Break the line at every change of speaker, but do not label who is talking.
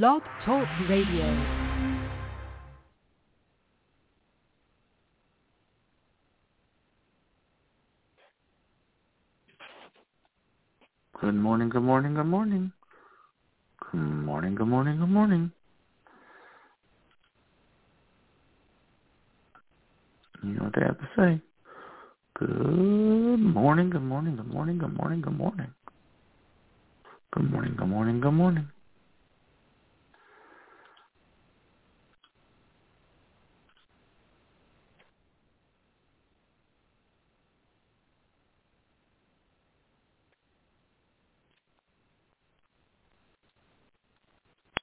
Blog Talk Radio.
Good morning, good morning, good morning. Good morning, good morning, good morning. You know what they have to say. Good morning, good morning, good morning, good morning, good morning. Good morning, good morning, good morning.